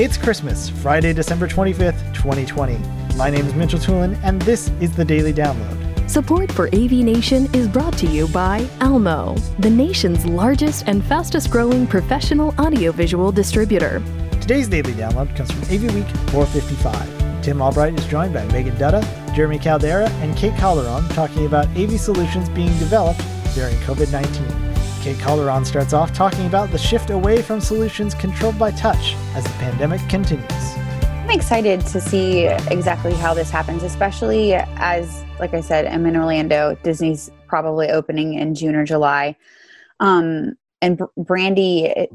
It's Christmas, Friday, December 25th, 2020. My name is Mitchell Tulin, and this is the Daily Download. Support for AV Nation is brought to you by Almo, the nation's largest and fastest growing professional audiovisual distributor. Today's Daily Download comes from AV Week 455. Tim Albright is joined by Megan Dutta, Jeremy Caldera, and Kate Calderon talking about AV solutions being developed during COVID 19. Kate Calderon starts off talking about the shift away from solutions controlled by touch as the pandemic continues. I'm excited to see exactly how this happens, especially as, like I said, I'm in Orlando. Disney's probably opening in June or July. Um, and Brandy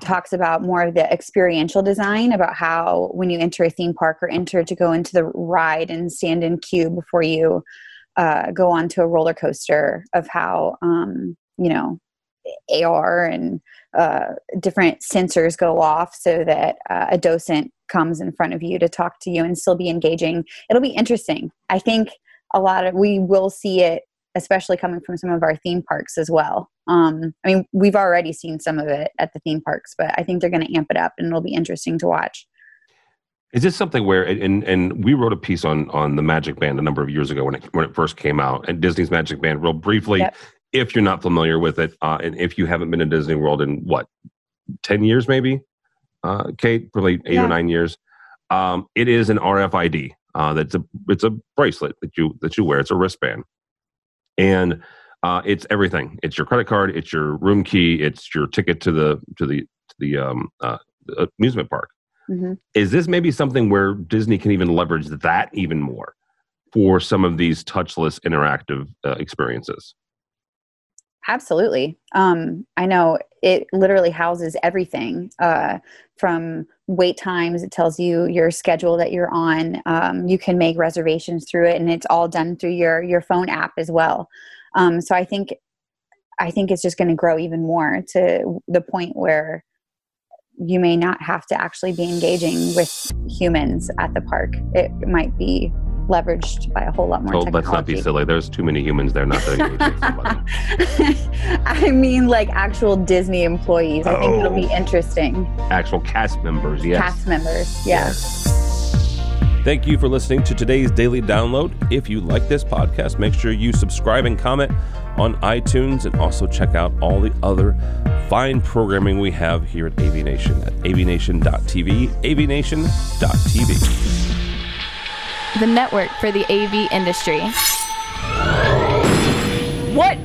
talks about more of the experiential design about how when you enter a theme park or enter to go into the ride and stand in queue before you uh, go onto a roller coaster of how um, you know AR and uh, different sensors go off so that uh, a docent comes in front of you to talk to you and still be engaging. It'll be interesting. I think a lot of we will see it, especially coming from some of our theme parks as well. Um, I mean, we've already seen some of it at the theme parks, but I think they're going to amp it up, and it'll be interesting to watch. Is this something where and and we wrote a piece on on the Magic Band a number of years ago when it when it first came out and Disney's Magic Band real briefly. Yep if you're not familiar with it, uh, and if you haven't been to Disney World in what ten years, maybe, uh, Kate, probably eight yeah. or nine years, um, it is an RFID. Uh, that's a it's a bracelet that you that you wear. It's a wristband, and uh, it's everything. It's your credit card. It's your room key. It's your ticket to the to the to the um, uh, amusement park. Mm-hmm. Is this maybe something where Disney can even leverage that even more for some of these touchless interactive uh, experiences? Absolutely. Um, I know it literally houses everything uh, from wait times. It tells you your schedule that you're on. Um, you can make reservations through it, and it's all done through your your phone app as well. Um, so I think I think it's just going to grow even more to the point where you may not have to actually be engaging with humans at the park. It might be leveraged by a whole lot more oh, let's not be silly. There's too many humans there not doing I mean, like actual Disney employees. I think it'll be interesting. Actual cast members, yes. Cast members, yes. Thank you for listening to today's daily download. If you like this podcast, make sure you subscribe and comment on iTunes and also check out all the other fine programming we have here at AV Nation at avnation.tv, avnation.tv the network for the AV industry.